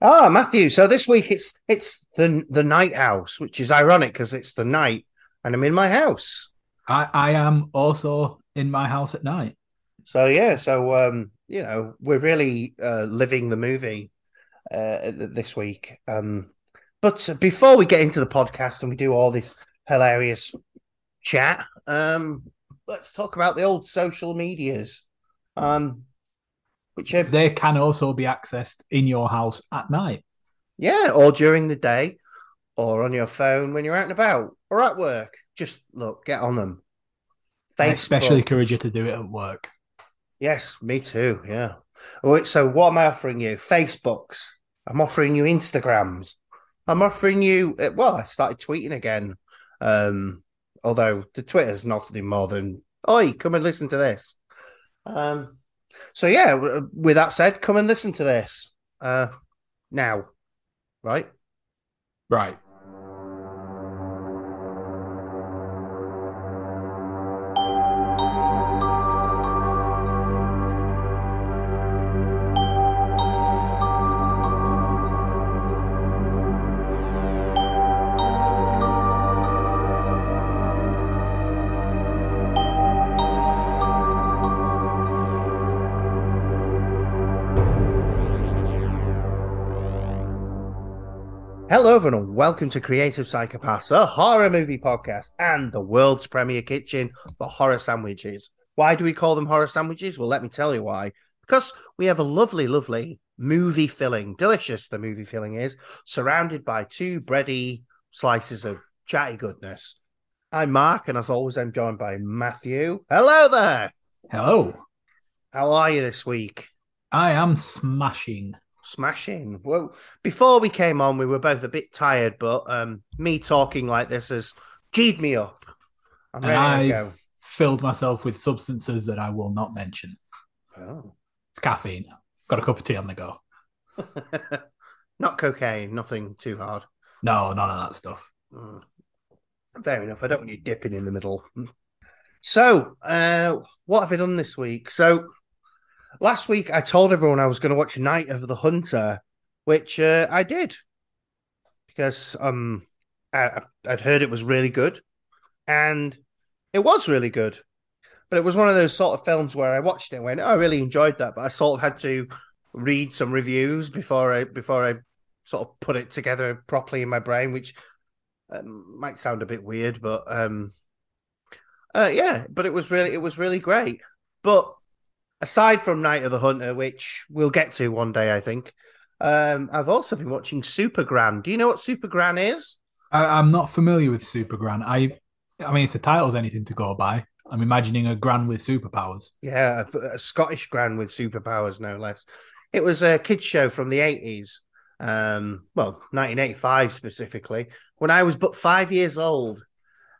Ah, Matthew. So this week it's it's the the night house, which is ironic because it's the night and I'm in my house. I, I am also in my house at night. So yeah, so um, you know, we're really uh, living the movie uh, this week. Um, but before we get into the podcast and we do all this hilarious chat, um, let's talk about the old social medias. Um, which have, they can also be accessed in your house at night. Yeah, or during the day, or on your phone when you're out and about, or at work. Just look, get on them. Facebook. I especially encourage you to do it at work. Yes, me too. Yeah. So what am I offering you? Facebooks. I'm offering you Instagrams. I'm offering you. Uh, well, I started tweeting again. Um, although the Twitter's nothing more than, "Oi, come and listen to this." Um, so yeah, with that said, come and listen to this uh, now, right? Right. Hello, everyone, and welcome to Creative Psychopaths, a horror movie podcast and the world's premier kitchen for horror sandwiches. Why do we call them horror sandwiches? Well, let me tell you why. Because we have a lovely, lovely movie filling, delicious the movie filling is, surrounded by two bready slices of chatty goodness. I'm Mark, and as always, I'm joined by Matthew. Hello there. Hello. How are you this week? I am smashing smashing. Well, before we came on, we were both a bit tired, but um, me talking like this has G'd me up. I'm and I've filled myself with substances that I will not mention. Oh. It's caffeine. Got a cup of tea on the go. not cocaine, nothing too hard. No, none of that stuff. Mm. Fair enough. I don't want you dipping in the middle. So, uh, what have I done this week? So, last week I told everyone I was going to watch Night of the Hunter, which uh, I did because um I, I'd heard it was really good, and it was really good. But it was one of those sort of films where I watched it and went, oh, I really enjoyed that, but I sort of had to read some reviews before I before I sort of put it together properly in my brain, which um, might sound a bit weird, but um, uh, yeah, but it was really it was really great. But aside from Night of the Hunter, which we'll get to one day, I think, um, I've also been watching Super Supergran. Do you know what Super Supergran is? I, am not familiar with Supergran. I, I mean, if the title's anything to go by, I'm imagining a Gran with superpowers. Yeah, a, a Scottish Gran with superpowers, no less. It was a kids show from the 80s. Um, well, 1985 specifically, when I was but five years old.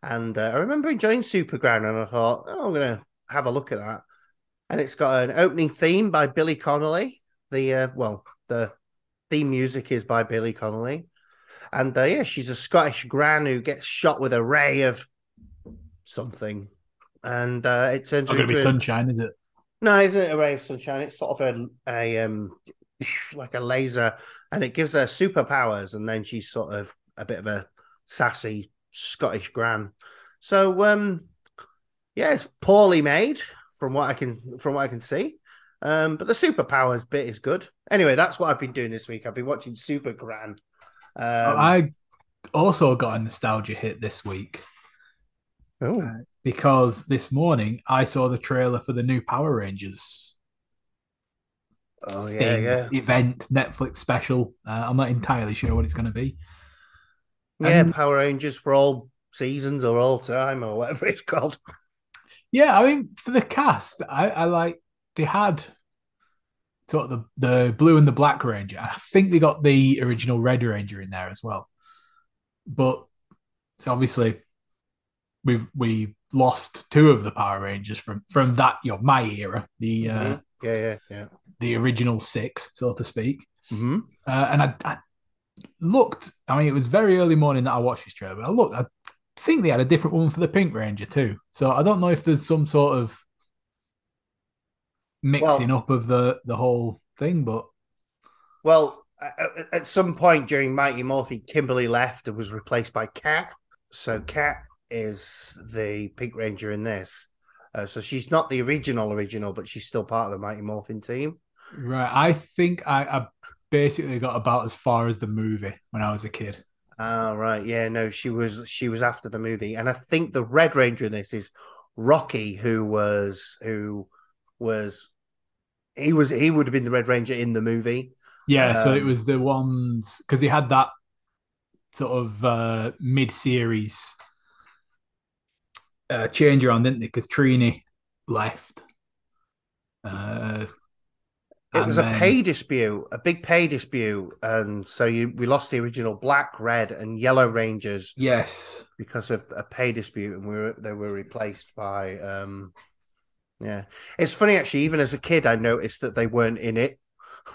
And uh, I remember enjoying Supergran, and I thought, oh, I'm going to have a look at that and it's got an opening theme by Billy Connolly. The uh, well, the theme music is by Billy Connolly, and uh, yeah, she's a Scottish gran who gets shot with a ray of something, and uh, it turns into be sunshine, is it? No, isn't it a ray of sunshine? It's sort of a, a um like a laser, and it gives her superpowers, and then she's sort of a bit of a sassy Scottish gran. So um yeah, it's poorly made from what I can from what I can see. Um, but the superpowers bit is good. Anyway, that's what I've been doing this week. I've been watching Supergran. Um, I also got a nostalgia hit this week. Oh. Uh, because this morning I saw the trailer for the new Power Rangers. Oh yeah, yeah. Event Netflix special. Uh, I'm not entirely sure what it's going to be. Yeah, Power Rangers for all seasons or all time or whatever it's called. Yeah, I mean, for the cast, I, I like they had sort of the, the blue and the black ranger. I think they got the original red ranger in there as well. But so obviously we've we lost two of the Power Rangers from from that you know my era, the mm-hmm. uh, yeah yeah yeah the original six, so to speak. Mm-hmm. Uh, and I, I, looked. I mean, it was very early morning that I watched this trailer. But I looked. I think they had a different one for the Pink Ranger too. So I don't know if there's some sort of mixing well, up of the the whole thing, but well, at, some point during Mighty Morphin, Kimberly left and was replaced by Kat. So Kat is the Pink Ranger in this. Uh, so she's not the original original, but she's still part of the Mighty Morphin team. Right. I think I, I basically got about as far as the movie when I was a kid. Oh right, yeah, no, she was she was after the movie, and I think the Red Ranger in this is Rocky, who was who was he was he would have been the Red Ranger in the movie. Yeah, so it Um, was the ones because he had that sort of uh, mid-series uh, change around, didn't they? Because Trini left. Uh, It and was a pay dispute, a big pay dispute, and so you we lost the original Black, Red, and Yellow Rangers Yes. because of a pay dispute, and we were they were replaced by um, yeah. It's funny actually. Even as a kid, I noticed that they weren't in it.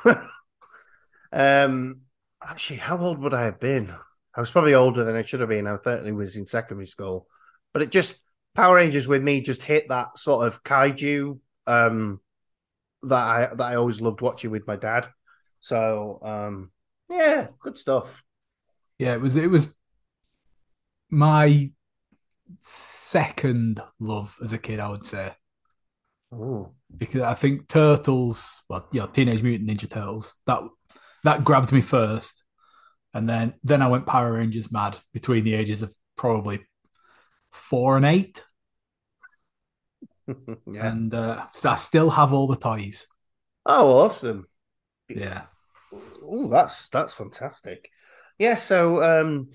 um, actually, how old would I have been? I was probably older than I should have been. I certainly was in secondary school, but it just Power Rangers with me just hit that sort of kaiju um that I that I always loved watching with my dad. So um yeah, good stuff. Yeah, it was. It was my second love as a kid. I would say Oh, because I think Turtles, well, you know, Teenage Mutant Ninja Turtles, that that grabbed me first, and then then I went Power Rangers mad between the ages of probably four and eight, yeah. and uh, I still have all the toys. Oh, awesome. Yeah, Oh, that's that's fantastic. Yeah, so um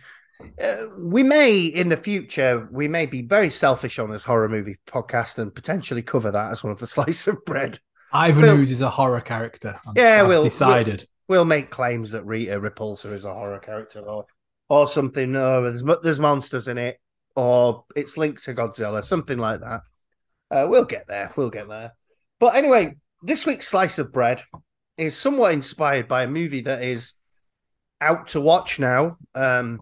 uh, we may in the future we may be very selfish on this horror movie podcast and potentially cover that as one of the slice of bread. Ivan Well- is a horror character. I'm- Yeah, I've we'll- decided. We'll make claims that Rita Repulsa is a horror character or or something. No, there's there's monsters in it, or it's linked to Godzilla, something like that. Uh, we'll get there. We'll get there. But anyway, this week's slice of bread is somewhat inspired by a movie that is out to watch now. Um,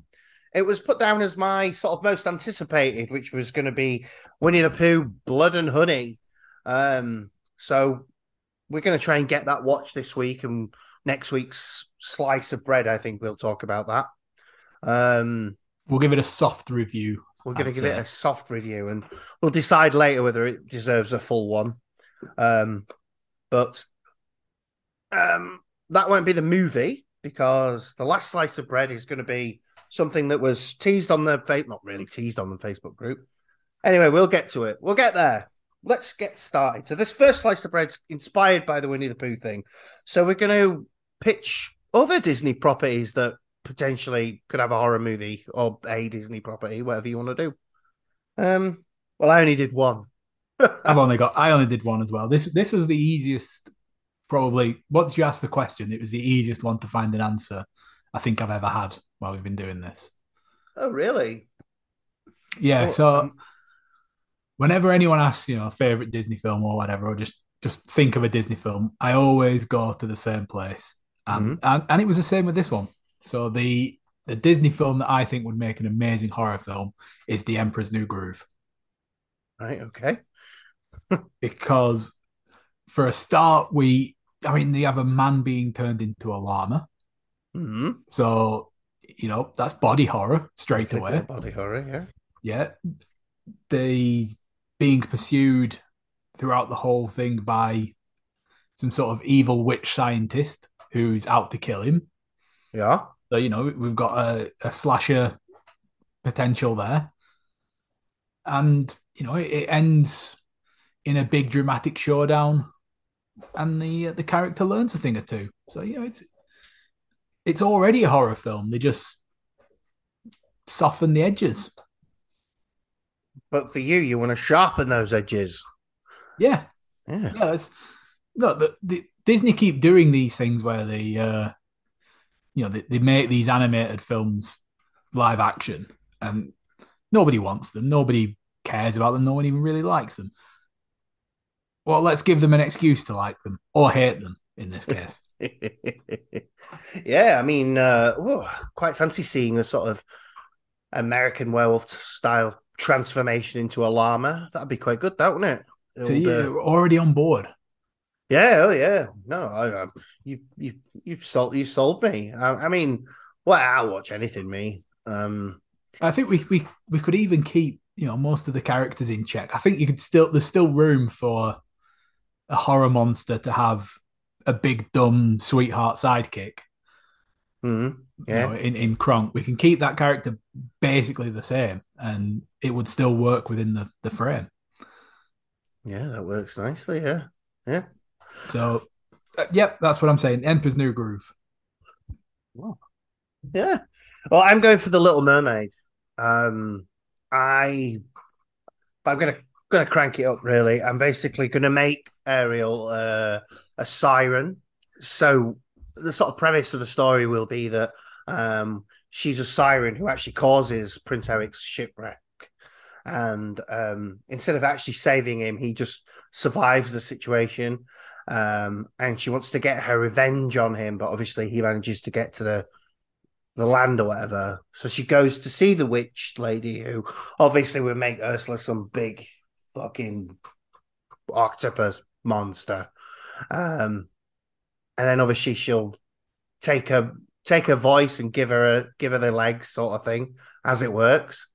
it was put down as my sort of most anticipated, which was going to be Winnie the Pooh, Blood and Honey. Um, so we're going to try and get that watch this week, and next week's slice of bread, I think we'll talk about that. Um, We'll give it a soft review. We're going to give it a soft review, and we'll decide later whether it deserves a full one. Um, but um, that won't be the movie because the last slice of bread is going to be something that was teased on the fa- not really teased on the Facebook group. Anyway, we'll get to it. We'll get there. Let's get started. So this first slice of bread's inspired by the Winnie the Pooh thing. So we're going to pitch other Disney properties that potentially could have a horror movie or a Disney property, whatever you want to do. Um, well, I only did one. I've only got. I only did one as well. This this was the easiest. Probably once you asked the question, it was the easiest one to find an answer I think I've ever had while we've been doing this. oh, really? Yeah. Oh, so um, whenever anyone asks, you know, favorite Disney film or whatever, or just just think of a Disney film, I always go to the same place, and and, and it was the same with this one. So the the Disney film that I think would make an amazing horror film is The Emperor's New Groove. right. Okay. because for a start, we, I mean, they have a man being turned into a llama. hmm So, you know, that's body horror straight away. Body horror. Yeah. Yeah. They being pursued throughout the whole thing by some sort of evil witch scientist who's out to kill him. Yeah. So, you know, we've got a, a slasher potential there. And, you know, it, it ends in a big dramatic showdown and the the character learns a thing or two. So, you know, it's it's already a horror film. They just soften the edges. But for you, you want to sharpen those edges. Yeah. Yeah. Yeah, it's look the, the Disney keep doing these things where they uh you know they, they make these animated films live action and nobody wants them, nobody cares about them, no one even really likes them. Well, let's give them an excuse to like them or hate them in this case. yeah, I mean, uh, quite fancy seeing the sort of American werewolf style transformation into a llama. That'd be quite good, that wouldn't it? so Old, you're uh, already on board. Yeah, oh yeah. No, I, I you you you've sold you sold me. I, I mean, well, I'll watch anything, me. Um, I think we we we could even keep you know most of the characters in check. I think you could still there's still room for a horror monster to have a big dumb sweetheart sidekick. Mm-hmm. You yeah, know, in in Kronk, we can keep that character basically the same, and it would still work within the the frame. yeah, that works nicely. Yeah, yeah. So, uh, yep, that's what I'm saying. Emperor's New Groove. Wow. Yeah. Well, I'm going for the Little Mermaid. Um, I, I'm gonna gonna crank it up. Really, I'm basically gonna make Ariel uh, a siren. So the sort of premise of the story will be that um, she's a siren who actually causes Prince Eric's shipwreck. And um, instead of actually saving him, he just survives the situation. Um, and she wants to get her revenge on him, but obviously he manages to get to the the land or whatever. So she goes to see the witch lady who obviously would make Ursula some big fucking octopus monster. Um and then obviously she'll take her take her voice and give her a give her the legs sort of thing as it works.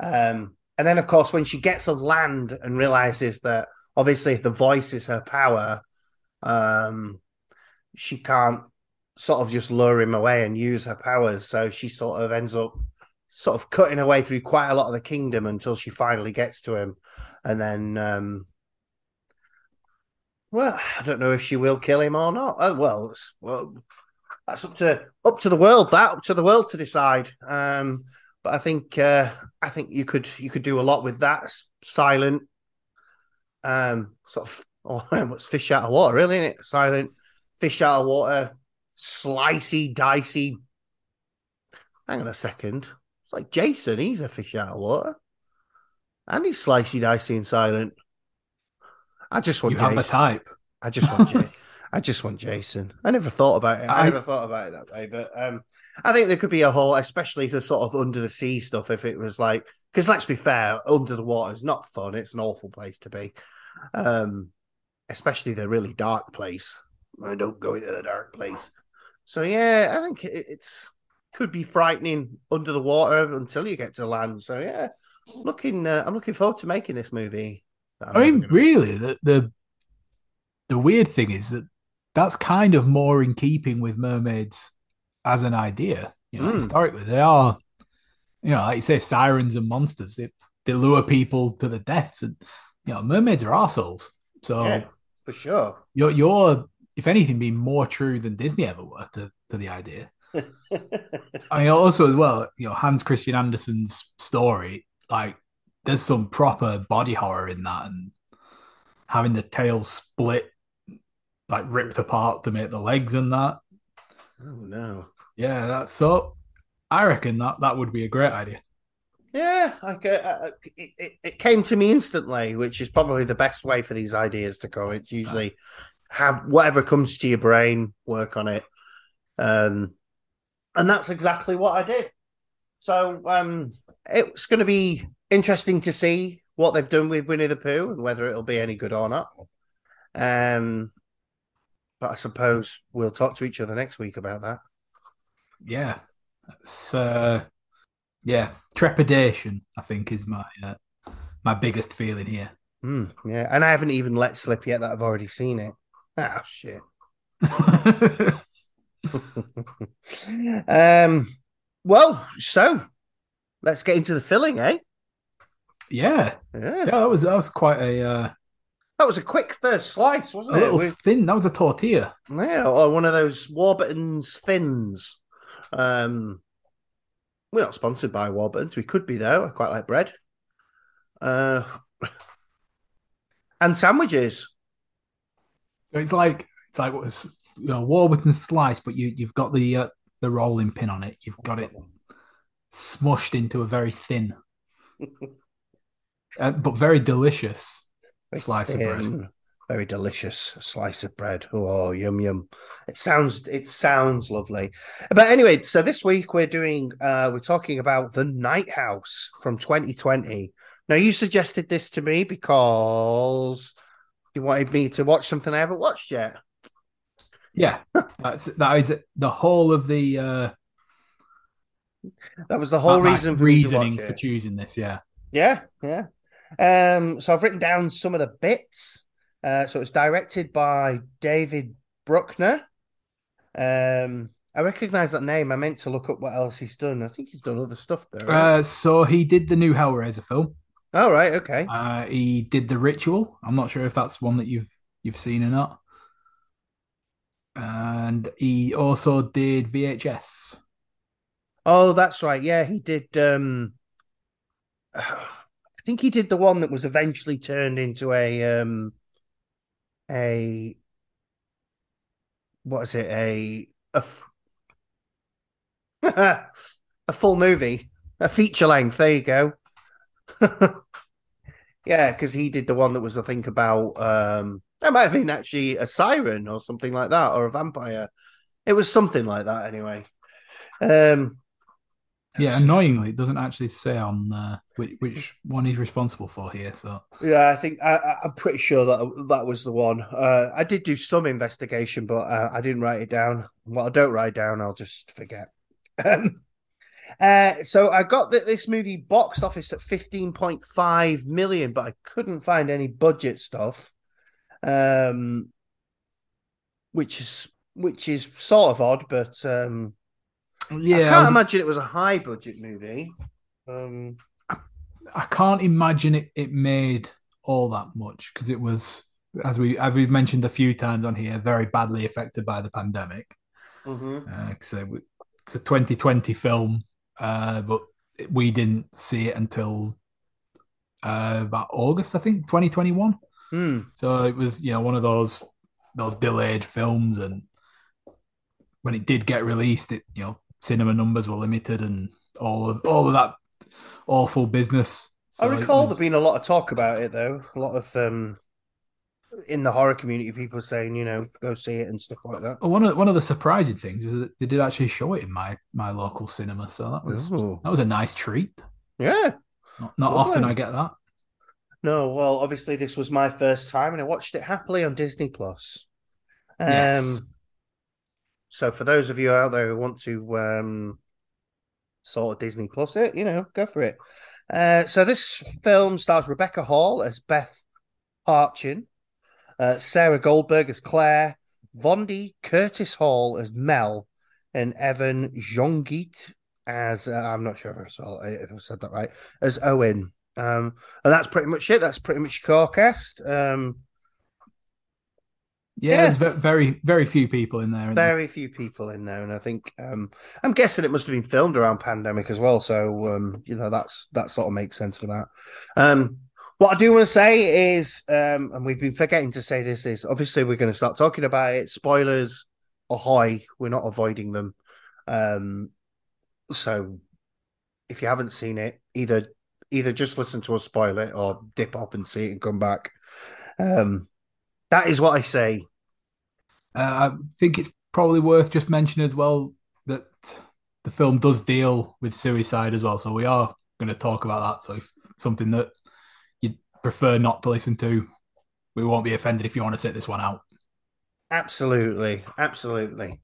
Um and then of course when she gets on land and realizes that obviously the voice is her power, um she can't sort of just lure him away and use her powers. So she sort of ends up sort of cutting her way through quite a lot of the kingdom until she finally gets to him. And then, um, well, I don't know if she will kill him or not. Oh, well, well, that's up to up to the world. That up to the world to decide. Um, but I think uh, I think you could you could do a lot with that silent, um, sort of. Oh, what's fish out of water, really? Isn't it? Silent fish out of water slicey, dicey. Hang on a second. It's like Jason. He's a fish out of water. And he's slicey, dicey, and silent. I just want You Jason. have a type. I just want Jason. I just want Jason. I never thought about it. I, I- never thought about it that way, but um, I think there could be a whole, especially the sort of under the sea stuff. If it was like, because let's be fair, under the water is not fun. It's an awful place to be, um, especially the really dark place. I don't go into the dark place. So yeah, I think it, it's could be frightening under the water until you get to land. So yeah, looking, uh, I'm looking forward to making this movie. I'm mean, gonna- really, the, the the weird thing is that that's kind of more in keeping with mermaids as an idea. You know, Mm. historically, they are, you know, like you say, sirens and monsters. They they lure people to the deaths, and you know, mermaids are assholes. So yeah, for sure. you're you're, if anything, being more true than Disney ever were to to the idea. I mean, also as well, you know, Hans Christian Andersen's story, like there's some proper body horror in that, and having the tail split, like ripped apart to make the legs and that. oh no. Yeah, that's so. I reckon that that would be a great idea. Yeah, like uh, uh, it, it, came to me instantly, which is probably the best way for these ideas to go. It's usually have whatever comes to your brain, work on it, um, and that's exactly what I did. So um, it's going to be interesting to see what they've done with Winnie the Pooh and whether it'll be any good or not. Um, but I suppose we'll talk to each other next week about that. Yeah, it's uh, yeah, trepidation. I think is my uh, my biggest feeling here. Mm, yeah, and I haven't even let slip yet that I've already seen it. Oh shit. um, well, so let's get into the filling, eh? yeah, Yeah, yeah, that was that was quite a uh, that was a quick first slice, wasn't it? A little With, thin. That was a tortilla. yeah, or one of those Warburton's thins. Um, we're not sponsored by Warburton's. We could be though. I quite like bread. Uh, and sandwiches. So it's like it's like what was you know, Warburton slice, but you you've got the uh, the rolling pin on it. You've got it smushed into a very thin, uh, but very delicious slice of bread. Very delicious slice of bread. Oh, yum yum! It sounds it sounds lovely. But anyway, so this week we're doing uh we're talking about the Night House from 2020. Now you suggested this to me because You wanted me to watch something I haven't watched yet. Yeah, that's that is the whole of the. uh That was the whole reason for reasoning for choosing this. Yeah, Yeah, yeah. Um, so I've written down some of the bits. Uh, so it's directed by David Bruckner. Um, I recognize that name. I meant to look up what else he's done. I think he's done other stuff though. Right? uh, so he did the new Hellraiser film. oh, right, okay. Uh, he did the Ritual. I'm not sure if that's one that you've you've seen or not. And he also did VHS. Oh, that's right. Yeah, he did. Um, I think he did the one that was eventually turned into a um, a what is it? A a f- a full movie, a feature length. There you go. yeah, because he did the one that was, I think, about um, that might have been actually a siren or something like that, or a vampire. It was something like that, anyway. Um, Yeah, annoyingly, it doesn't actually say on uh, which which one he's responsible for here. So Yeah, I think I, I'm pretty sure that that was the one. Uh, I did do some investigation, but uh, I didn't write it down. What I don't write down, I'll just forget. Um, uh, so I got that this movie boxed office at 15.5 million, but I couldn't find any budget stuff. Um, which is which is sort of odd, but um, I yeah, can't imagine it was a high budget movie. Um, I can't imagine it, it made all that much because it was, as we as we've mentioned a few times on here, very badly affected by the pandemic. mhm. Uh, so it's a 2020 film, uh, but we didn't see it until uh, about August, I think, 2021. Hmm. So it was, you know, one of those those delayed films, and when it did get released, it you know, cinema numbers were limited, and all of all of that awful business. I So it recall was- there being a lot of talk about it, though. A lot of um, in the horror community, people saying, you know, go see it and stuff like that. Well, one of one of the surprising things was that they did actually show it in my my local cinema, so that was Ooh. that was a nice treat. Yeah. Not, not often I get that. No, well, obviously this was my first time, and I watched it happily on Disney Plus. Um, Yes. So for those of you out there who want to um, sort of Disney Plus it, you know, go for it. Uh, so this film stars Rebecca Hall as Beth Parchin, uh, Sarah Goldberg as Claire, Vondie Curtis Hall as Mel, and Evan Jonigkeit as uh, I'm not sure if I, saw, if I said that right as Owen. Um, and that's pretty much it. That's pretty much core cast. Um, Yeah, Yeah. there's very very few people in there. isn't there? very few people in there, and I think um, I'm guessing it must have been filmed around pandemic as well. So um, you know that's that sort of makes sense for that. Um, what I do want to say is, um, and we've been forgetting to say this is obviously we're going to start talking about it. Spoilers, ahoy! We're not avoiding them. Um, so if you haven't seen it, either either just listen to us spoil it or dip up and see it and come back. Um, that is what I say. Uh, I think it's probably worth just mentioning as well that the film does deal with suicide as well. So we are going to talk about that. So if something that you prefer not to listen to, we won't be offended if you want to sit this one out. Absolutely, absolutely.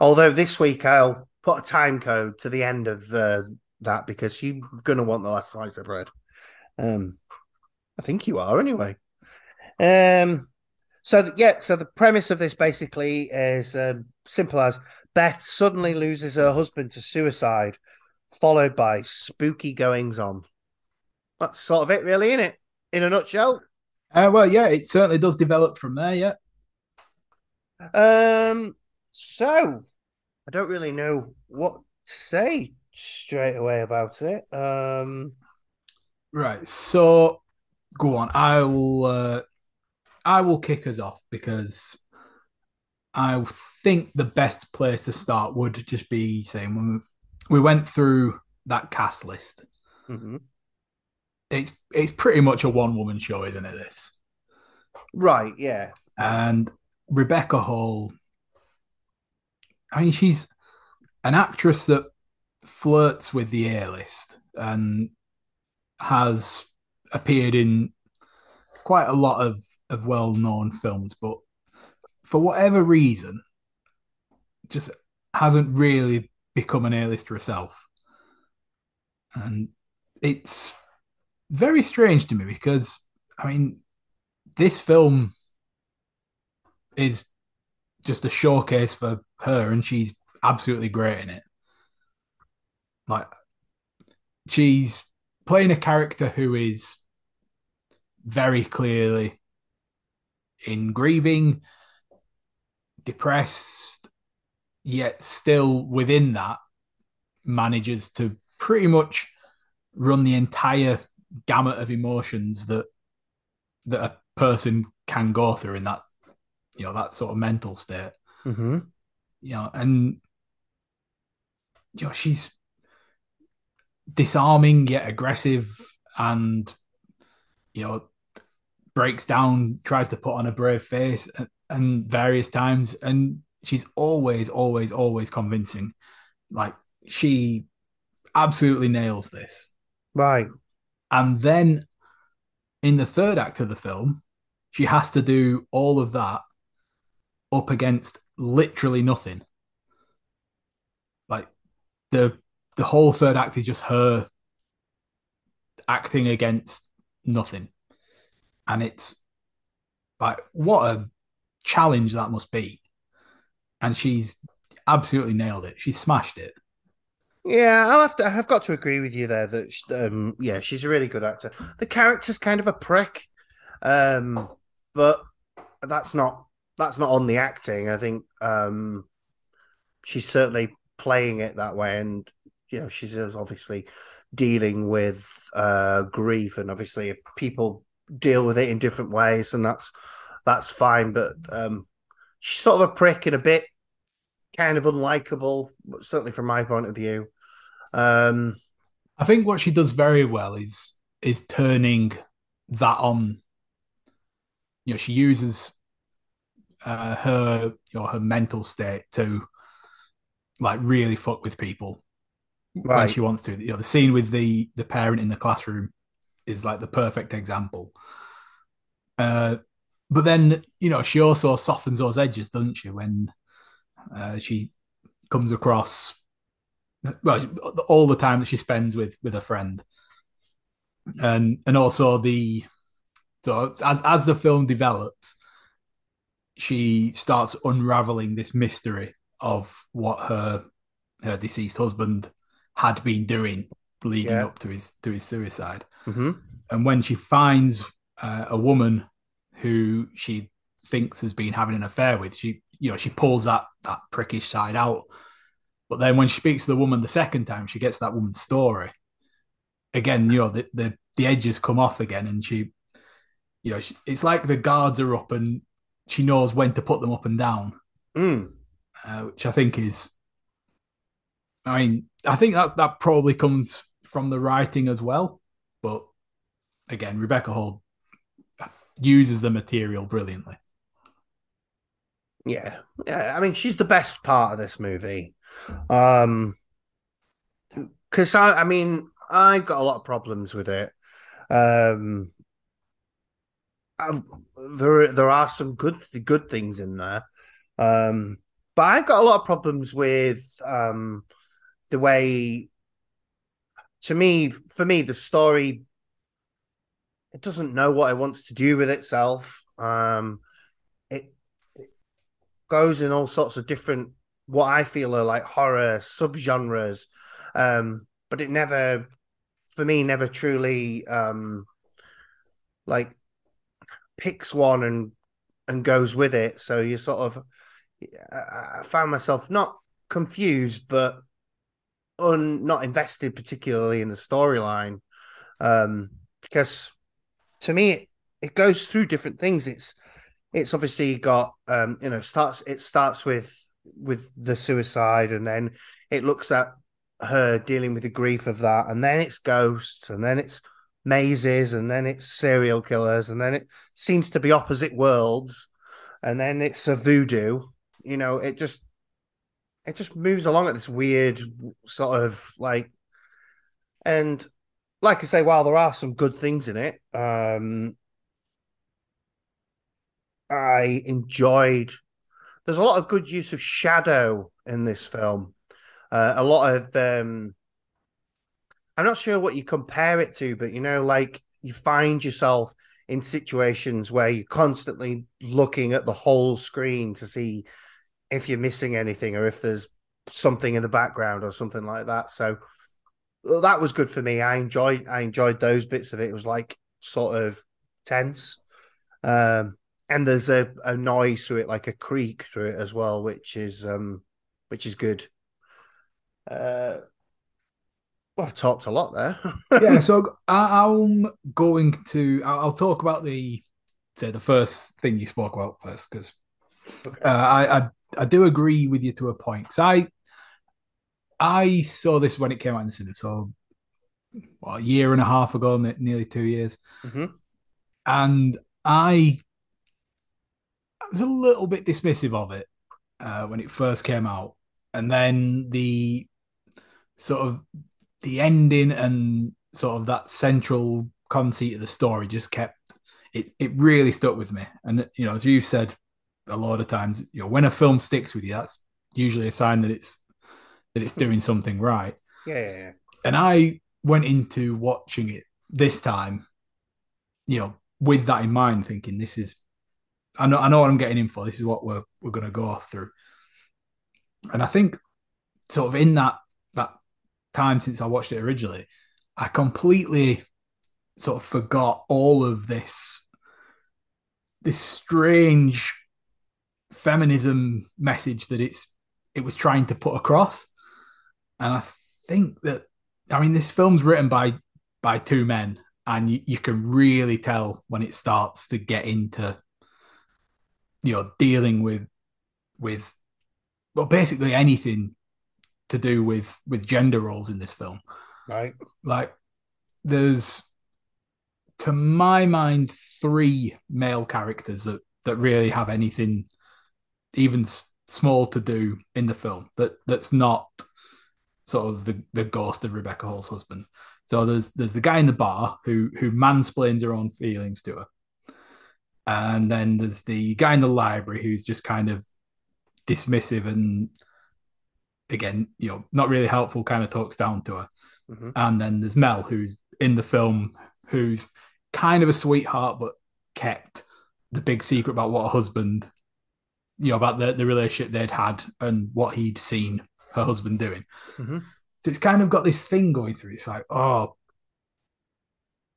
Although this week I'll put a time code to the end of uh, that because you're going to want the last slice of bread. Um, I think you are anyway. Um, so yeah, so the premise of this basically is um, simple as Beth suddenly loses her husband to suicide, followed by spooky goings on. That's sort of it, really, isn't it? In a nutshell. Uh, well, yeah, it certainly does develop from there. Yeah. Um, so I don't really know what to say straight away about it. Um, Right. So go on. I will. Uh, I will kick us off because I think the best place to start would just be saying when we, we went through that cast list. mhm. It's it's pretty much a one woman show, isn't it? This right, yeah, and Rebecca Hall. I mean, she's an actress that flirts with the A list and has appeared in quite a lot of of well-known films, but for whatever reason, just hasn't really become an A-lister herself. And it's very strange to me because I mean, this film is just a showcase for her, and she's absolutely great in it. Like, she's playing a character who is very clearly in grieving, depressed, yet still within that manages to pretty much run the entire gamut of emotions that that a person can go through in that you know that sort of mental state mm-hmm. you know and you know she's disarming yet aggressive and you know breaks down tries to put on a brave face and, and various times and she's always always always convincing like she absolutely nails this right and then in the third act of the film, she has to do all of that up against literally nothing. Like the the whole third act is just her acting against nothing. And it's like what a challenge that must be. And she's absolutely nailed it. She smashed it. Yeah, I'll have to. I've got to agree with you there that um, yeah, she's a really good actor. The character's kind of a prick, um, but that's not that's not on the acting. I think um, she's certainly playing it that way, and you know, she's obviously dealing with uh, grief, and obviously people deal with it in different ways, and that's that's fine. But um, she's sort of a prick and a bit kind of unlikable, certainly from my point of view. Um, I think what she does very well is is turning that on. You know, she uses uh, her you know her mental state to like really fuck with people right. when she wants to. You know, the scene with the the parent in the classroom is like the perfect example. Uh, but then you know she also softens those edges, doesn't she? When uh, she comes across well, all the time that she spends with with a friend, and and also the so as as the film develops, she starts unraveling this mystery of what her her deceased husband had been doing leading yeah. up to his to his suicide. Mm-hmm. And when she finds uh, a woman who she thinks has been having an affair with, she you know she pulls that that prickish side out but then when she speaks to the woman the second time, she gets that woman's story. Again, you know, the the, the edges come off again, and she, you know, she, it's like the guards are up, and she knows when to put them up and down, mm. uh, which I think is. I mean, I think that that probably comes from the writing as well, but again, Rebecca Hall uses the material brilliantly. Yeah, yeah. I mean, she's the best part of this movie. Um, because I, I mean, I got a lot of problems with it. Um, I've, there, there are some good, good things in there. Um, but I got a lot of problems with um the way. To me, for me, the story it doesn't know what it wants to do with itself. Um, it, it goes in all sorts of different what I feel are like horror subgenres, um, but it never, for me, never truly um, like picks one and and goes with it. So you sort of, I found myself not confused, but un not invested particularly in the storyline, um, because to me it, it goes through different things. It's it's obviously got um, you know starts it starts with with the suicide, and then it looks at her dealing with the grief of that, and then it's ghosts, and then it's mazes, and then it's serial killers, and then it seems to be opposite worlds, and then it's a voodoo. You know, it just it just moves along at this weird sort of like, and like I say, while there are some good things in it, um, I enjoyed. There's a lot of good use of shadow in this film. Uh, a lot of um, I'm not sure what you compare it to, but you know, like you find yourself in situations where you're constantly looking at the whole screen to see if you're missing anything or if there's something in the background or something like that. So that was good for me. I enjoyed I enjoyed those bits of it. It was like sort of tense. Um, and there's a, a noise through it, like a creak through it as well, which is um which is good. Uh well, I've talked a lot there. yeah, so I, am going to. I'll, I'll, talk about the say the first thing you spoke about first because okay. uh, I, I I do agree with you to a point. So I I saw this when it came out in the cinema, so well, a year and a half ago, nearly two years, mm-hmm. and I, I was a little bit dismissive of it uh, when it first came out, and then the sort of the ending and sort of that central conceit of the story just kept it. It really stuck with me, and you know, as you said a lot of times, you know, when a film sticks with you, that's usually a sign that it's that it's doing something right. Yeah, yeah, yeah. And I went into watching it this time, you know, with that in mind, thinking this is I know I know what I'm getting in for. This is what we're we're gonna go through. And I think sort of in that that time since I watched it originally, I completely sort of forgot all of this this strange feminism message that it's it was trying to put across. And I think that I mean this film's written by by two men and you, you can really tell when it starts to get into you know dealing with with well basically anything to do with with gender roles in this film. Right. Like there's to my mind three male characters that that really have anything even small to do in the film that that's not sort of the the ghost of Rebecca Hall's husband. So there's there's the guy in the bar who who mansplains her own feelings to her. And then there's the guy in the library who's just kind of dismissive and again, you know, not really helpful, kind of talks down to her. Mm-hmm. And then there's Mel, who's in the film, who's kind of a sweetheart, but kept the big secret about what her husband, you know, about the, the relationship they'd had and what he'd seen her husband doing. Mm-hmm. So it's kind of got this thing going through. It's like, oh,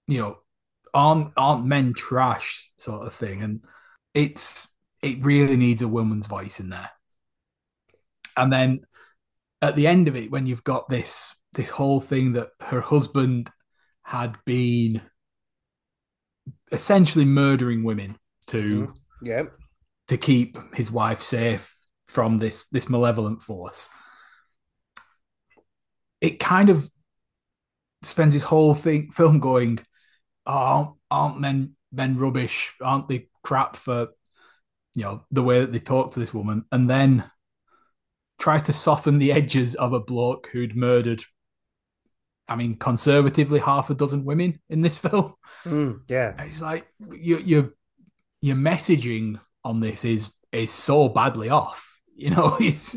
you know, aren't aren't men trash sort of thing, and it's it really needs a woman's voice in there. And then at the end of it, when you've got this this whole thing that her husband had been essentially murdering women to mm, yeah to keep his wife safe from this this malevolent force. It kind of spends his whole thing film going oh aren't men men rubbish? Aren't they crap for you know the way that they talk to this woman? And then try to soften the edges of a bloke who'd murdered, I mean, conservatively half a dozen women in this film. Mm, yeah, it's like your your your messaging on this is is so badly off. You know, it's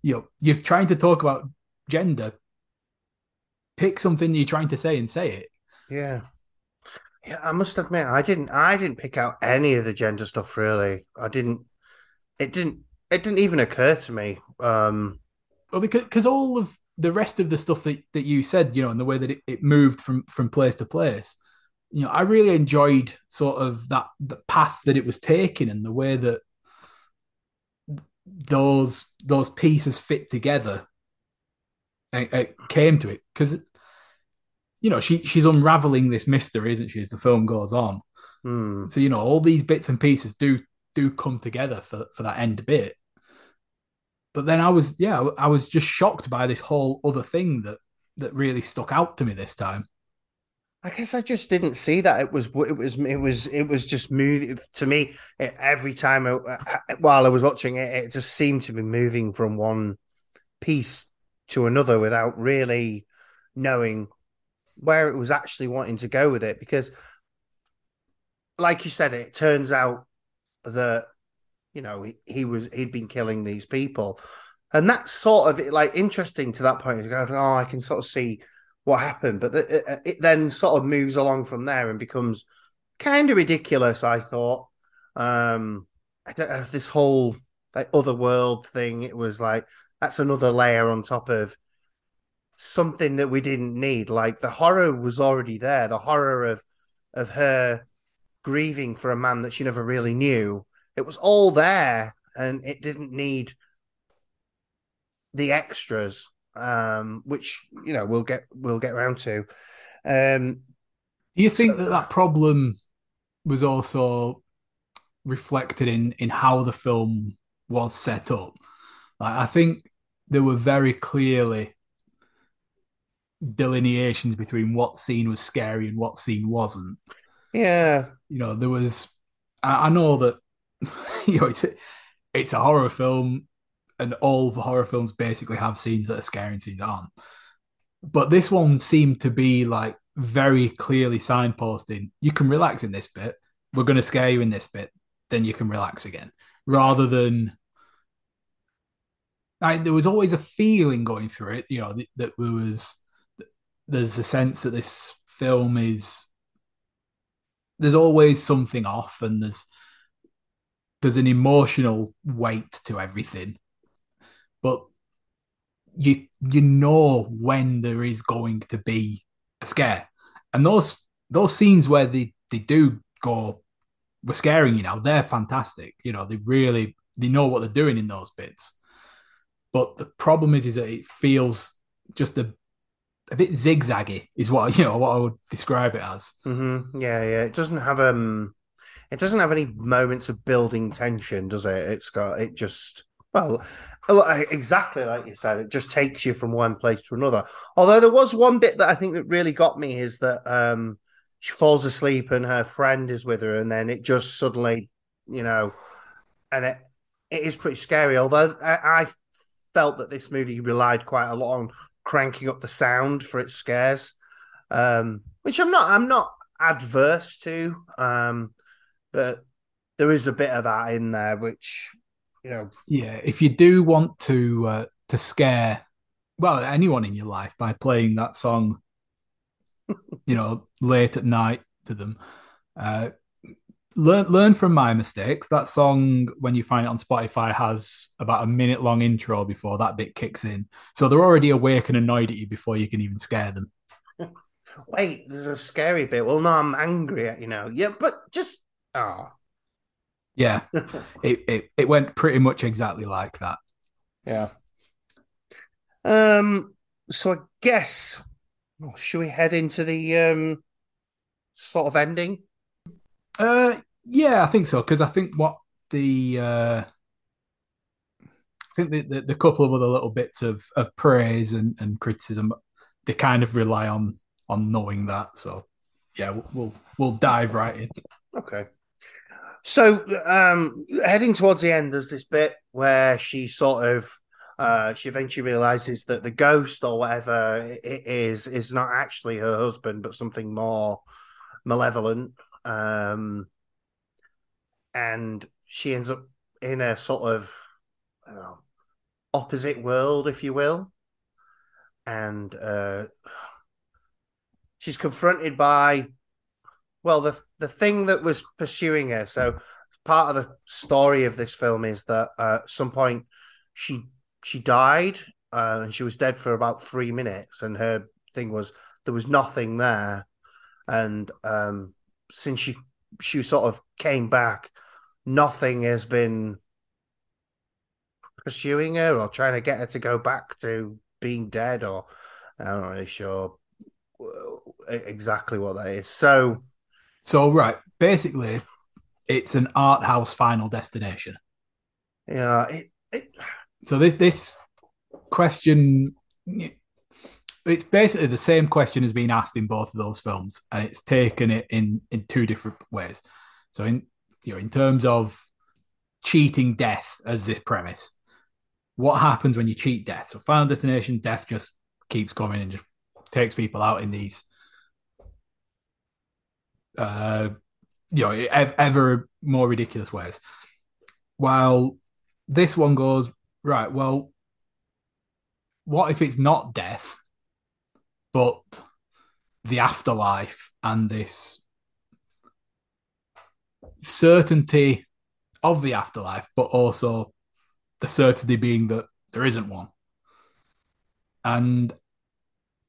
you know you're trying to talk about gender. Pick something you're trying to say and say it. Yeah. Yeah, I must admit, I didn't. I didn't pick out any of the gender stuff. Really, I didn't. It didn't it didn't even occur to me. Um, well, because because all of the rest of the stuff that, that you said, you know, and the way that it, it moved from from place to place, you know, I really enjoyed sort of that the path that it was taking and the way that those those pieces fit together and it came to it because you know she she's unraveling this mystery isn't she as the film goes on hmm. so you know all these bits and pieces do do come together for for that end bit but then I was, yeah, I was just shocked by this whole other thing that that really stuck out to me this time. I guess I just didn't see that it was it was it was it was just moving to me it, every time I, I, while I was watching it it just seemed to be moving from one piece to another without really knowing where it was actually wanting to go with it because like you said it turns out that you know he, he was he'd been killing these people, and that's sort of like interesting to that point. You go, oh, I can sort of see what happened, but the, it, it, then sort of moves along from there and becomes kind of ridiculous. I thought um, I this whole like other world thing. It was like that's another layer on top of something that we didn't need. Like the horror was already there. The horror of of her grieving for a man that she never really knew. It was all there, and it didn't need the extras, um, which you know we'll get we'll get around to. Um, Do you think so, that that problem was also reflected in in how the film was set up? Like, I think there were very clearly delineations between what scene was scary and what scene wasn't. Yeah, you know, there was. I, I know that you know it's a, it's a horror film, and all the horror films basically have scenes that are scary and scenes aren't. But this one seemed to be like very clearly signposting. You can relax in this bit. We're going to scare you in this bit. Then you can relax again, rather than there was always a feeling going through it, you know, that, that there was there's a sense that this film is there's always something off and there's there's an emotional weight to everything but you you know when there is going to be a scare and those those scenes where they they do go we're scaring you now they're fantastic you know they really they know what they're doing in those bits but the problem is is that it feels just a a bit zigzaggy is what you know what I would describe it as. Mm-hmm. Yeah, yeah. It doesn't have um, it doesn't have any moments of building tension, does it? It's got it just well, exactly like you said. It just takes you from one place to another. Although there was one bit that I think that really got me is that um, she falls asleep and her friend is with her, and then it just suddenly, you know, and it it is pretty scary. Although I, I felt that this movie relied quite a lot on cranking up the sound for its scares, um, which I'm not. I'm not adverse to, um, but there is a bit of that in there, which you know. Yeah, if you do want to uh, to scare, well, anyone in your life by playing that song, you know, late at night to them. Uh, learn learn from my mistakes. That song, when you find it on Spotify, has about a minute long intro before that bit kicks in. So they're already awake and annoyed at you before you can even scare them. Wait, there's a scary bit. Well, no, I'm angry at you now. Yeah, but just ah. Oh. Yeah, it, it it went pretty much exactly like that. Yeah. Um. So I guess, well, should we head into the um sort of ending? Uh, yeah, I think so because I think what the uh, I think the, the, the, couple of other little bits of, of praise and, and criticism they kind of rely on on knowing that. So yeah, we'll we'll dive right in. Okay. So um heading towards the end, there's this bit where she sort of uh, she eventually realizes that the ghost or whatever it is is not actually her husband, but something more malevolent. Um, and she ends up in a sort of know, opposite world, if you will. And uh, she's confronted by, well, the the thing that was pursuing her. So part of the story of this film is that uh, at some point she she died uh, and she was dead for about three minutes, and her thing was there was nothing there, and um, since she she sort of came back, nothing has been pursuing her or trying to get her to go back to being dead or I'm not really sure exactly what that is. So so right, basically it's an art house final destination. Yeah, it, it... so this this question it's basically the same question has been asked in both of those films, and it's taken it in in two different ways. So in you know, in terms of cheating death as this premise, what happens when you cheat death? So Final Destination, death just keeps coming and just takes people out in these uh you know ever more ridiculous ways. While this one goes, right, well, what if it's not death, but the afterlife and this certainty of the afterlife, but also the certainty being that there isn't one. And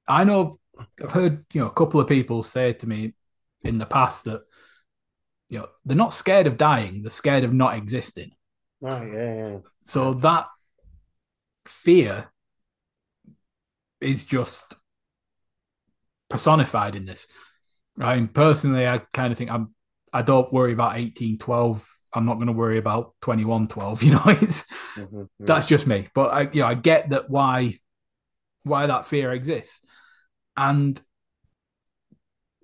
I know I've heard, you know, a couple of people say to me in the past that you know they're not scared of dying, they're scared of not existing. Right, yeah, yeah. So that fear is just personified in this. I mean, personally, I kind of think I'm. I don't worry about eighteen twelve. I'm not going to worry about twenty one twelve. You know, it's mm-hmm, that's just me. But I, you know, I get that why why that fear exists, and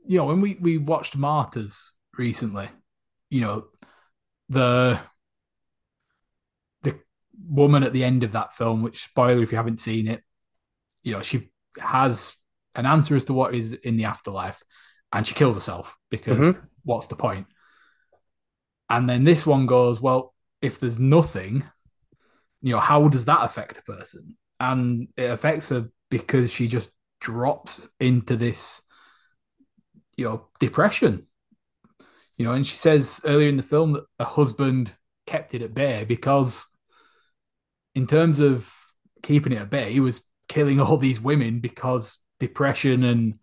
you know, when we we watched Martyrs recently, you know, the the woman at the end of that film, which spoiler if you haven't seen it, you know, she has an answer as to what is in the afterlife, and she kills herself because mm-hmm. what's the point? And then this one goes, well, if there's nothing, you know, how does that affect a person? And it affects her because she just drops into this, you know, depression. You know, and she says earlier in the film that her husband kept it at bay because, in terms of keeping it at bay, he was killing all these women because depression and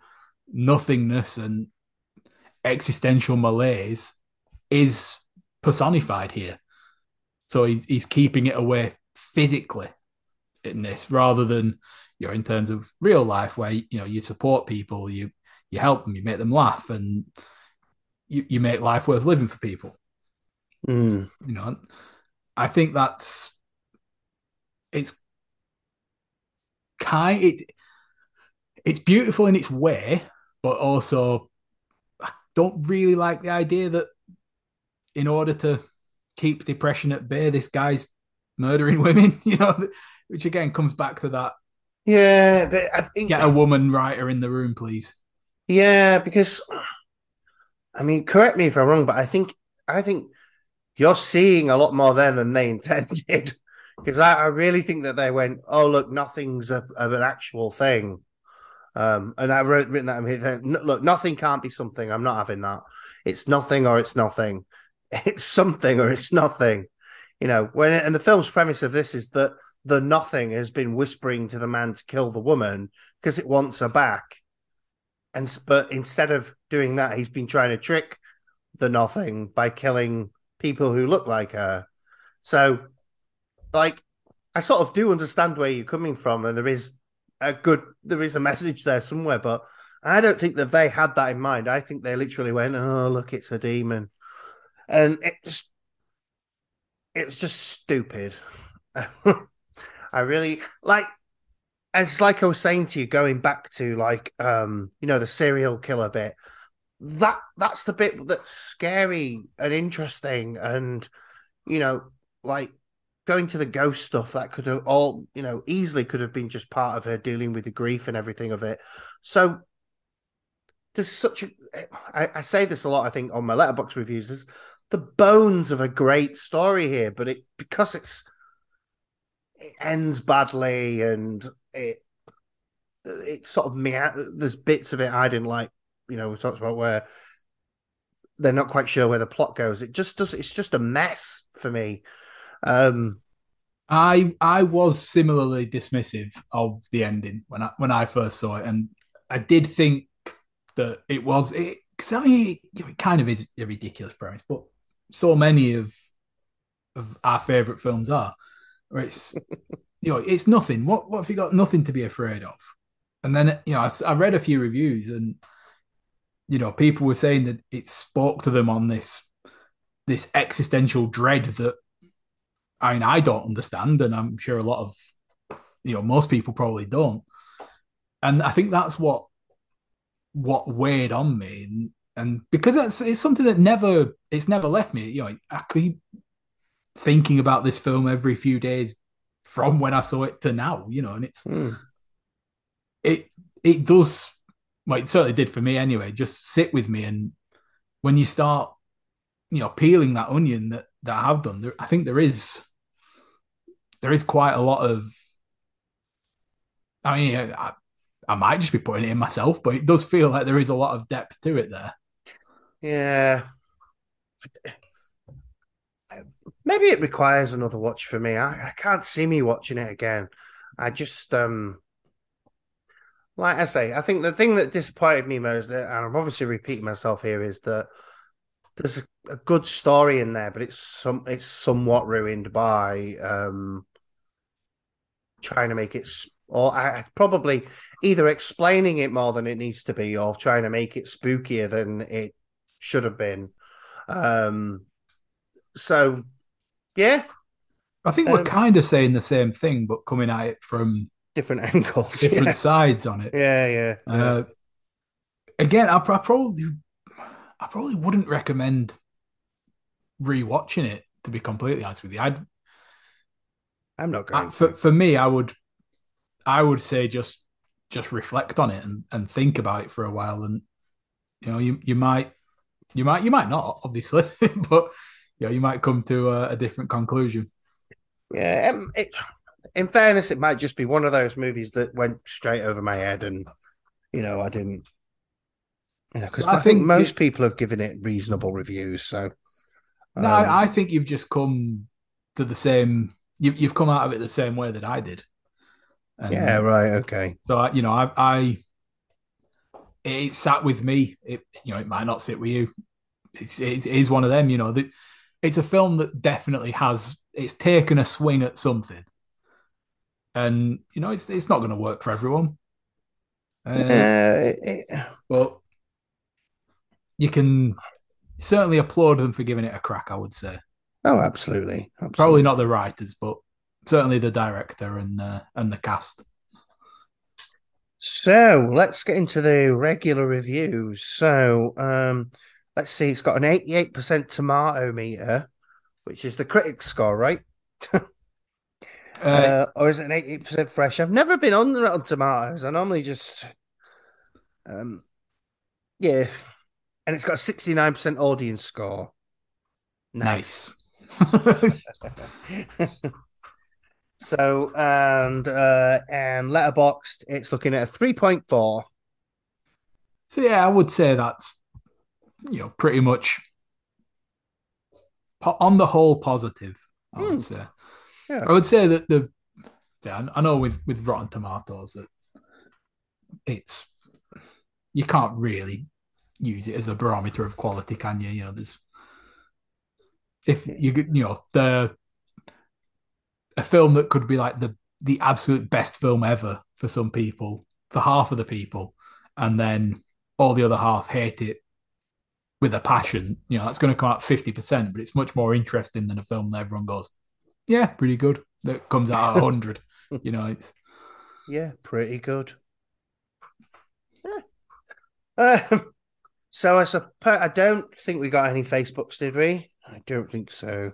nothingness and existential malaise is personified here. So he's, he's keeping it away physically in this rather than you know in terms of real life where you know you support people, you you help them, you make them laugh, and you, you make life worth living for people. Mm. You know, I think that's it's kind it it's beautiful in its way, but also I don't really like the idea that in order to keep depression at bay, this guy's murdering women, you know, which again comes back to that. Yeah, but I think get a woman writer in the room, please. Yeah, because I mean, correct me if I'm wrong, but I think I think you're seeing a lot more there than they intended. Because I, I, really think that they went, oh look, nothing's a, an actual thing. Um, and I wrote written that. I mean, look, nothing can't be something. I'm not having that. It's nothing or it's nothing. It's something or it's nothing. You know, when and the film's premise of this is that the nothing has been whispering to the man to kill the woman because it wants her back. And but instead of doing that, he's been trying to trick the nothing by killing people who look like her. So, like, I sort of do understand where you're coming from, and there is a good there is a message there somewhere, but I don't think that they had that in mind. I think they literally went, "Oh, look, it's a demon," and it just just stupid. I really like. It's like I was saying to you, going back to like um, you know, the serial killer bit. That that's the bit that's scary and interesting, and you know, like going to the ghost stuff that could have all you know easily could have been just part of her dealing with the grief and everything of it so there's such a I, I say this a lot i think on my Letterboxd reviews there's the bones of a great story here but it because it's it ends badly and it it sort of me out there's bits of it i didn't like you know we talked about where they're not quite sure where the plot goes it just does it's just a mess for me um, I I was similarly dismissive of the ending when I when I first saw it, and I did think that it was it. I mean, it kind of is a ridiculous premise, but so many of of our favorite films are, where it's you know it's nothing. What what have you got nothing to be afraid of? And then you know I, I read a few reviews, and you know people were saying that it spoke to them on this this existential dread that I mean, I don't understand, and I'm sure a lot of you know most people probably don't. And I think that's what what weighed on me, and, and because it's it's something that never it's never left me. You know, I keep thinking about this film every few days from when I saw it to now. You know, and it's mm. it it does well, it certainly did for me anyway. Just sit with me, and when you start you know, peeling that onion that that I have done, there, I think there is there is quite a lot of. I mean, I, I might just be putting it in myself, but it does feel like there is a lot of depth to it there. Yeah. Maybe it requires another watch for me. I, I can't see me watching it again. I just um like I say, I think the thing that disappointed me most, and I'm obviously repeating myself here, is that there's a, good story in there, but it's some it's somewhat ruined by um trying to make it or I, probably either explaining it more than it needs to be or trying to make it spookier than it should have been. Um, so, yeah. I think um, we're kind of saying the same thing, but coming at it from different angles, different yeah. sides on it. Yeah, yeah. Uh, again, I, I probably, I probably wouldn't recommend rewatching it. To be completely honest with you, I'd. I'm not going. I, for for me, I would I would say just just reflect on it and, and think about it for a while and you know you you might you might you might not obviously but you know you might come to a, a different conclusion yeah um, it, in fairness it might just be one of those movies that went straight over my head and you know i didn't you know because I, I, think, think most people have given it reasonable reviews so um, no I, I, think you've just come to the same you've, you've come out of it the same way that i did and, yeah, right. Okay. So you know, I, I it sat with me. It you know, it might not sit with you. It's it is one of them. You know, that it's a film that definitely has it's taken a swing at something, and you know, it's it's not going to work for everyone. Uh, uh, it, but you can certainly applaud them for giving it a crack. I would say. Oh, absolutely. absolutely. Probably not the writers, but certainly the director and uh, and the cast. So let's get into the regular reviews. So um, let's see, it's got an 88% tomato meter, which is the critic score, right? uh, uh, or is it an 88% fresh? I've never been on on tomatoes. I normally just um yeah. And it's got a 69% audience score. Nice. nice. So and uh and Letterboxd, it's looking at a three point four. So yeah, I would say that's you know pretty much po- on the whole positive. I would hmm. say. Yeah. I would say that the yeah, I know with with Rotten Tomatoes that it's you can't really use it as a barometer of quality, can you? You know, there's if you could you know the a film that could be like the the absolute best film ever for some people, for half of the people, and then all the other half hate it with a passion. You know, that's going to come out fifty percent, but it's much more interesting than a film that everyone goes, "Yeah, pretty good." That comes out at hundred. you know, it's yeah, pretty good. Yeah. Um, so I suppose I don't think we got any Facebooks, did we? I don't think so.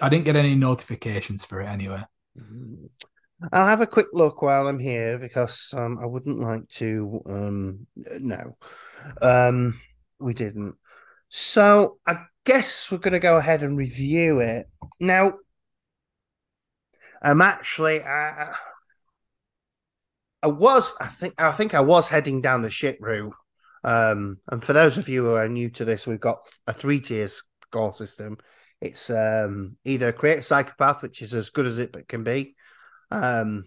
I didn't get any notifications for it anyway. Mm-hmm. I'll have a quick look while I'm here because um, I wouldn't like to. Um, no, um, we didn't. So I guess we're going to go ahead and review it now. I'm actually. Uh, I was. I think. I think I was heading down the shit route. Um, and for those of you who are new to this, we've got a three tier score system. It's um, either creative psychopath, which is as good as it can be. Um,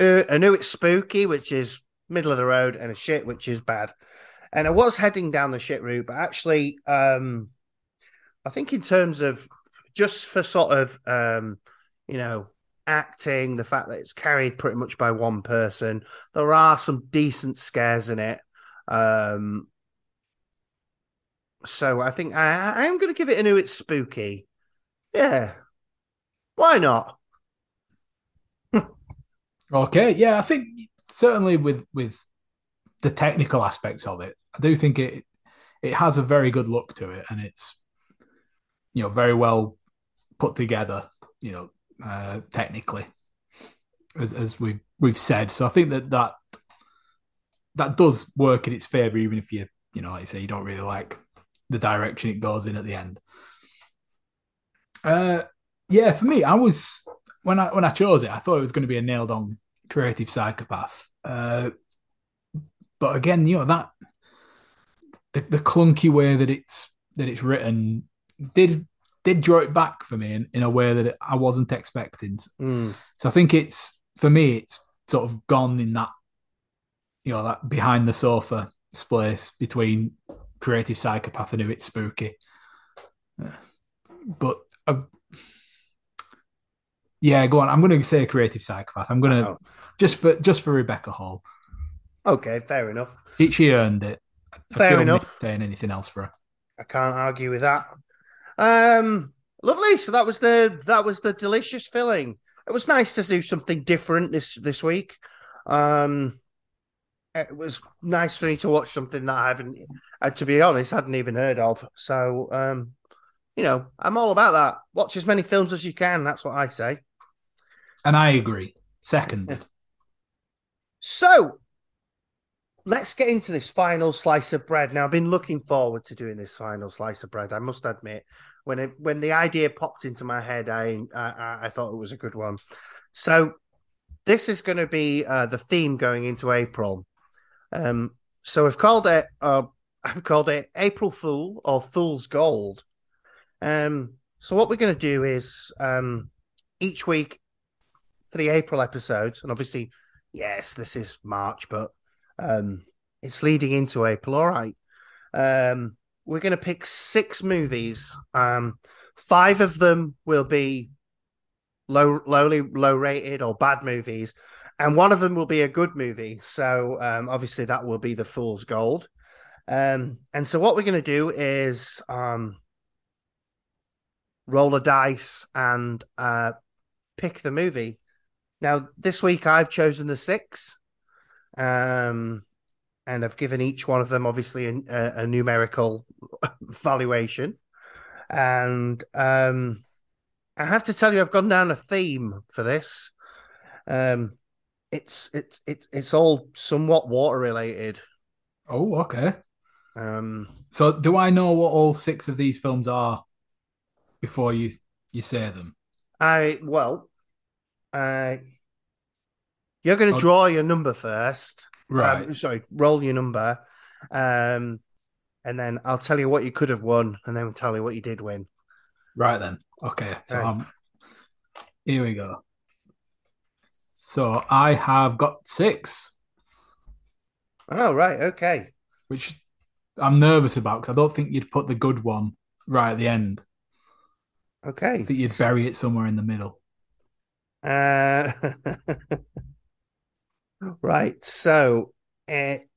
uh, I knew it's spooky, which is middle of the road, and a shit, which is bad. And I was heading down the shit route, but actually, um, I think in terms of just for sort of, um, you know, acting, the fact that it's carried pretty much by one person, there are some decent scares in it. Um, so I think I, I'm going to give it a new. It's spooky. Yeah. Why not? okay. Yeah, I think certainly with with the technical aspects of it, I do think it it has a very good look to it, and it's you know very well put together. You know, uh, technically, as as we we've said. So I think that that that does work in its favor, even if you you know, like I say, you don't really like the direction it goes in at the end. Uh, yeah, for me, I was when I when I chose it, I thought it was going to be a nailed on creative psychopath. Uh, but again, you know that the, the clunky way that it's that it's written did did draw it back for me in, in a way that I wasn't expecting. Mm. So I think it's for me, it's sort of gone in that you know that behind the sofa space between creative psychopath and a bit spooky. But uh, yeah, go on. I'm going to say creative psychopath. I'm going to Oh. just for just for Rebecca Hall. Okay, fair enough. She, she earned it. I Fair enough. Saying anything else for her? I can't argue with that. Um, lovely. So that was the that was the delicious filling. It was nice to do something different this this week. Um, it was nice for me to watch something that I haven't, uh, to be honest, hadn't even heard of. So, um, you know, I'm all about that. Watch as many films as you can. That's what I say. And I agree. Second, So let's get into this final slice of bread. Now, I've been looking forward to doing this final slice of bread. I must admit, when it, when the idea popped into my head, I I, I thought it was a good one. So this is going to be uh, the theme going into April. Um, so I've called it uh, I've called it April Fool or Fool's Gold. Um, so what we're going to do is um, each week for the April episodes, and obviously yes, this is March, but um, it's leading into April. All right. Um, we're going to pick six movies. Um, five of them will be low, lowly, low rated or bad movies, and one of them will be a good movie. So um, obviously that will be the Fool's Gold. Um, and so what we're going to do is um, roll a dice and uh, pick the movie. Now, this week I've chosen the six, um, and I've given each one of them obviously a, a, numerical valuation. And um, I have to tell you, I've gone down a theme for this. Um, it's it's it's it's all somewhat water related. oh, okay. Um, So, do I know what all six of these films are before you you say them? I well, uh, you're going to draw your number first. Right. Um, sorry, roll your number. Um, and then I'll tell you what you could have won, and then we'll tell you what you did win. Right then. Okay. So Right. um, here we go. So I have got six, Oh, right. Okay. which I'm nervous about because I don't think you'd put the good one right at the end. Okay. I think you'd bury it somewhere in the middle. Uh, right. So it,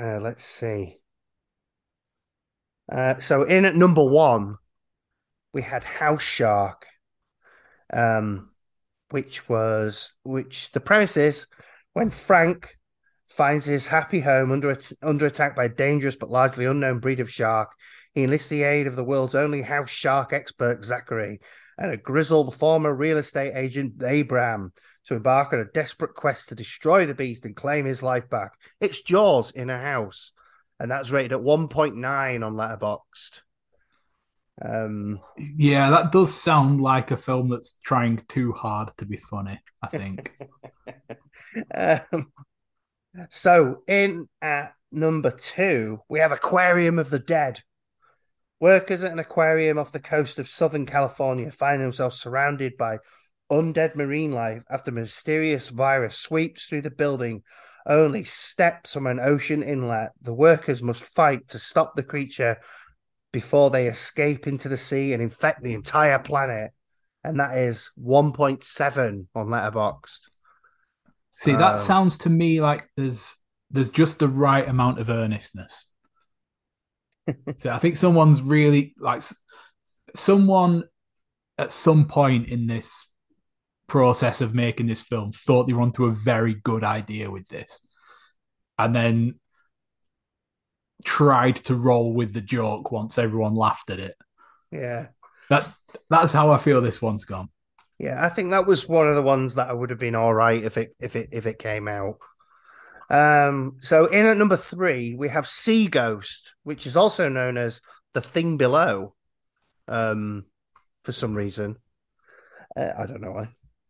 uh, let's see. Uh, so in at number one, we had House Shark, um, which was which the premise is when Frank finds his happy home under under attack by a dangerous but largely unknown breed of shark, he enlists the aid of the world's only house shark expert, Zachary, and a grizzled former real estate agent, Abraham, to embark on a desperate quest to destroy the beast and claim his life back. It's Jaws in a house, and that's rated at 1.9 on Letterboxd. Um, Yeah, that does sound like a film that's trying too hard to be funny. I think. um, so in at number two, we have Aquarium of the Dead. Workers at an aquarium off the coast of Southern California find themselves surrounded by undead marine life after mysterious virus sweeps through the building only steps from an ocean inlet. The workers must fight to stop the creature before they escape into the sea and infect the entire planet. And that is 1.7 on Letterboxd. See, that Um, sounds to me like there's there's just the right amount of earnestness. so I think someone's really like someone at some point in this process of making this film thought they were onto a very good idea with this, and then tried to roll with the joke once everyone laughed at it. Yeah. That that's how I feel this one's gone. Yeah, I think that was one of the ones that I would have been all right if it if it if it came out. Um, so in at number three, we have Sea Ghost, which is also known as the thing below. Um, for some reason. Uh, I don't know why.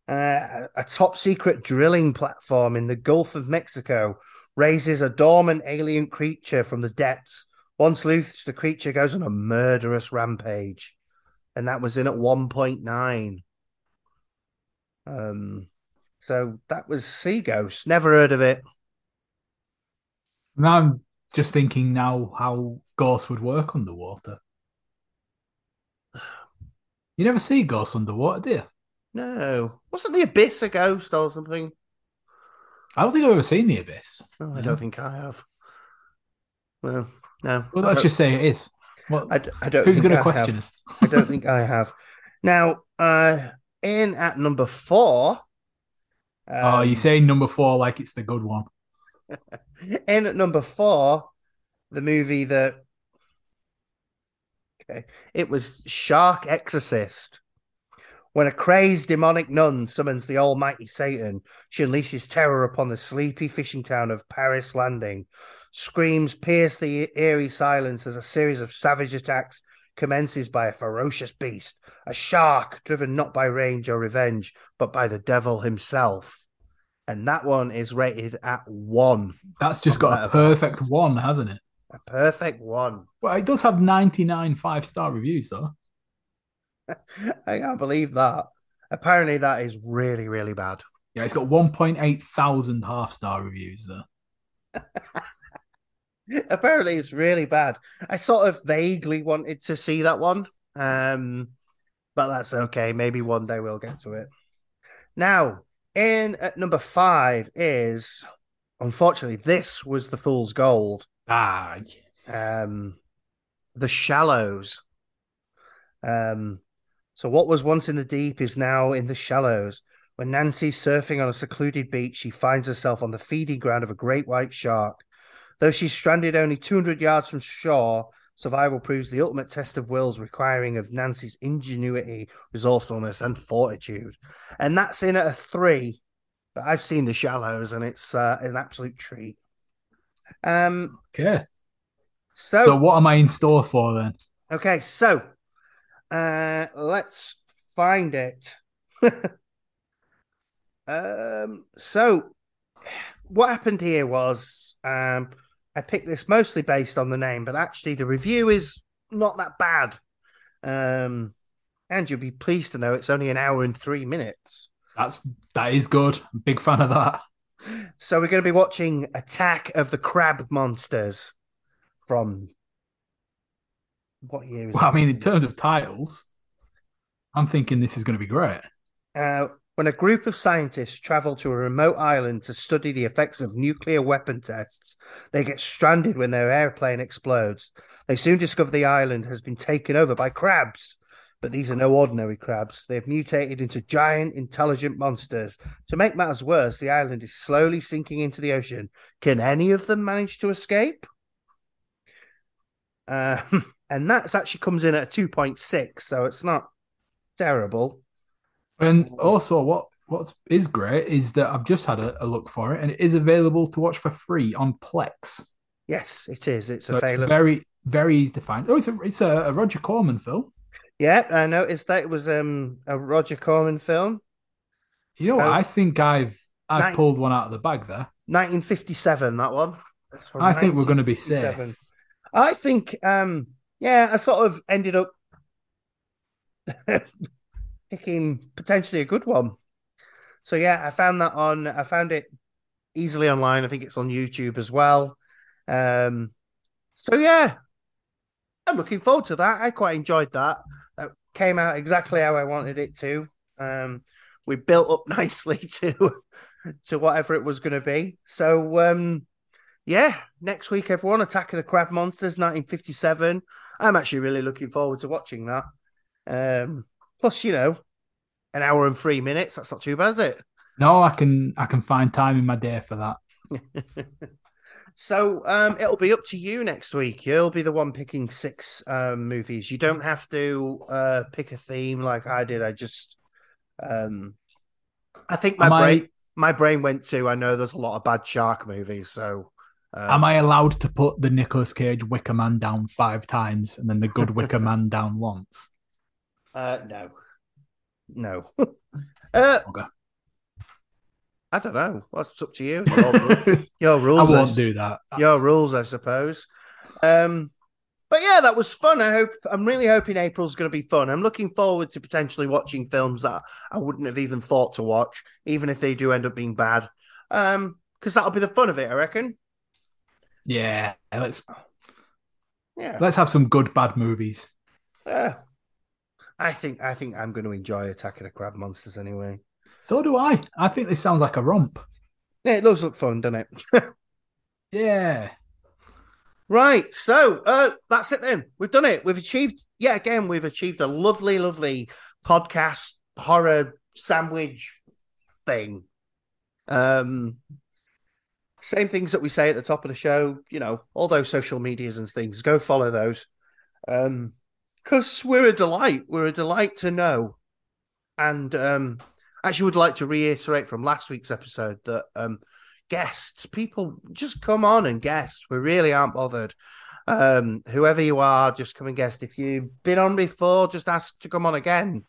Uh, a top secret drilling platform in the Gulf of Mexico raises a dormant alien creature from the depths. Once loose, the creature goes on a murderous rampage. And that was in at 1.9. Um, so that was Sea Ghost. Never heard of it. Now I'm just thinking now how ghosts would work underwater. You never see ghosts underwater, do you? No. Wasn't the Abyss a ghost or something? I don't think I've ever seen the abyss. Oh, I don't think I have. Well, no. Well, let's just say it is. Well, I, d- I don't. who's going to question have. us? I don't think I have. Now, uh, in at number four. oh, you um, saying number four like it's the good one? in at number four, the movie that okay, it was Shark Exorcist. When a crazed demonic nun summons the almighty Satan, she unleashes terror upon the sleepy fishing town of Paris Landing. Screams pierce the eerie silence as a series of savage attacks commences by a ferocious beast, a shark driven not by rage or revenge, but by the devil himself. And that one is rated at one. That's just got a perfect one, hasn't it? A perfect one. Well, it does have 99 five star reviews, though. I can't believe that. Apparently, that is really, really bad. Yeah, it's got 1.8 thousand half star reviews, though. Apparently, it's really bad. I sort of vaguely wanted to see that one, um, but that's okay. Maybe one day we'll get to it. Now, in at number five is, unfortunately, this was the fool's gold. Ah, um, the shallows. Um, so what was once in the deep is now in the shallows. When Nancy's surfing on a secluded beach, she finds herself on the feeding ground of a great white shark. Though she's stranded only 200 yards from shore, survival proves the ultimate test of wills, requiring of Nancy's ingenuity, resourcefulness, and fortitude. And that's in at a three. But I've seen the shallows, and it's uh, an absolute treat. Um, okay. so So, what am I in store for then? Okay, so uh let's find it. um so what happened here was um I picked this mostly based on the name, but actually the review is not that bad. Um and you'll be pleased to know it's only an hour and 3 minutes. That's that is good. I'm big fan of that. So we're going to be watching Attack of the Crab Monsters from what year is Well, I mean, in terms of titles, I'm thinking this is going to be great. Uh, when a group of scientists travel to a remote island to study the effects of nuclear weapon tests, they get stranded when their airplane explodes. They soon discover the island has been taken over by crabs. But these are no ordinary crabs. They have mutated into giant, intelligent monsters. To make matters worse, the island is slowly sinking into the ocean. Can any of them manage to escape? Uh, and that's actually comes in at a 2.6, so it's not terrible. And also, what what is great is that I've just had a, a look for it, and it is available to watch for free on Plex. Yes, it is. It's So available. it's very very easy to find. Oh, it's a it's a, a Roger Corman film. Yeah, I noticed that it was um a Roger Corman film, You know what? I think I've I've Nine- pulled one out of the bag there. 1957. That one. I think we're going to be 1957. safe. I think, um, yeah, I sort of ended up picking potentially a good one. So yeah, I found that on. I found it easily online. I think it's on YouTube as well. Um, so yeah, I'm looking forward to that. I quite enjoyed that. That came out exactly how I wanted it to. Um, we built up nicely to to whatever it was going to be. So um, yeah, next week, everyone, Attack of the Crab Monsters, 1957. I'm actually really looking forward to watching that. Um, plus, you know, an hour and three minutes. That's not too bad, is it? No, I can I can find time in my day for that. So um, it'll be up to you next week. You'll be the one picking six um, movies. You don't have to uh, pick a theme like I did. I just, um, I think my Am I- brain, my brain went to. I know there's a lot of bad shark movies, so um, Am I allowed to put the Nicolas Cage Wicker Man down five times and then the good Wicker Man down once? Uh, no, no. uh, Okay. I don't know. What's up to you? Your, ru- your I rules. won't I- do that. your rules, I suppose. Um, but yeah, that was fun. I hope I'm really hoping April's going to be fun. I'm looking forward to potentially watching films that I wouldn't have even thought to watch, even if they do end up being bad. Um, because that'll be the fun of it, I reckon. Yeah, let's Yeah, let's have some good bad movies. yeah. I think I think I'm going to enjoy Attack of the Crab Monsters anyway. So do I. I think this sounds like a romp. Yeah, it does look fun, doesn't it? Yeah. Right. So uh, that's it then. We've done it. We've achieved, yet again, we've achieved a lovely, lovely podcast horror sandwich thing. Um, same things that we say at the top of the show, you know, all those social medias and things. Go follow those. Um, because we're a delight. We're a delight to know. And um, actually, would like to reiterate from last week's episode that um, guests, people just come on and guest. We really aren't bothered. Um, whoever you are, just come and guest. If you've been on before, just ask to come on again.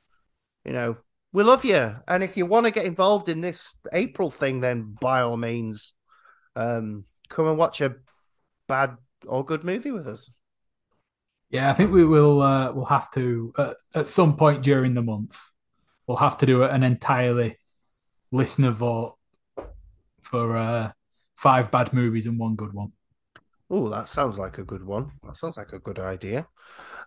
You know, we love you. And if you want to get involved in this April thing, then by all means, um, come and watch a bad or good movie with us. Yeah, I think we will uh, we'll have to at, at some point during the month we'll have to do an entirely listener vote for uh, five bad movies and one good one. Oh, that sounds like a good one. That sounds like a good idea.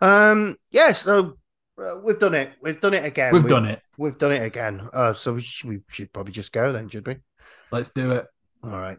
Um, yeah, so uh, we've done it. We've done it again. We've done it. We've done it again. Uh, so we should, we should probably just go then, should we? Let's do it. All right.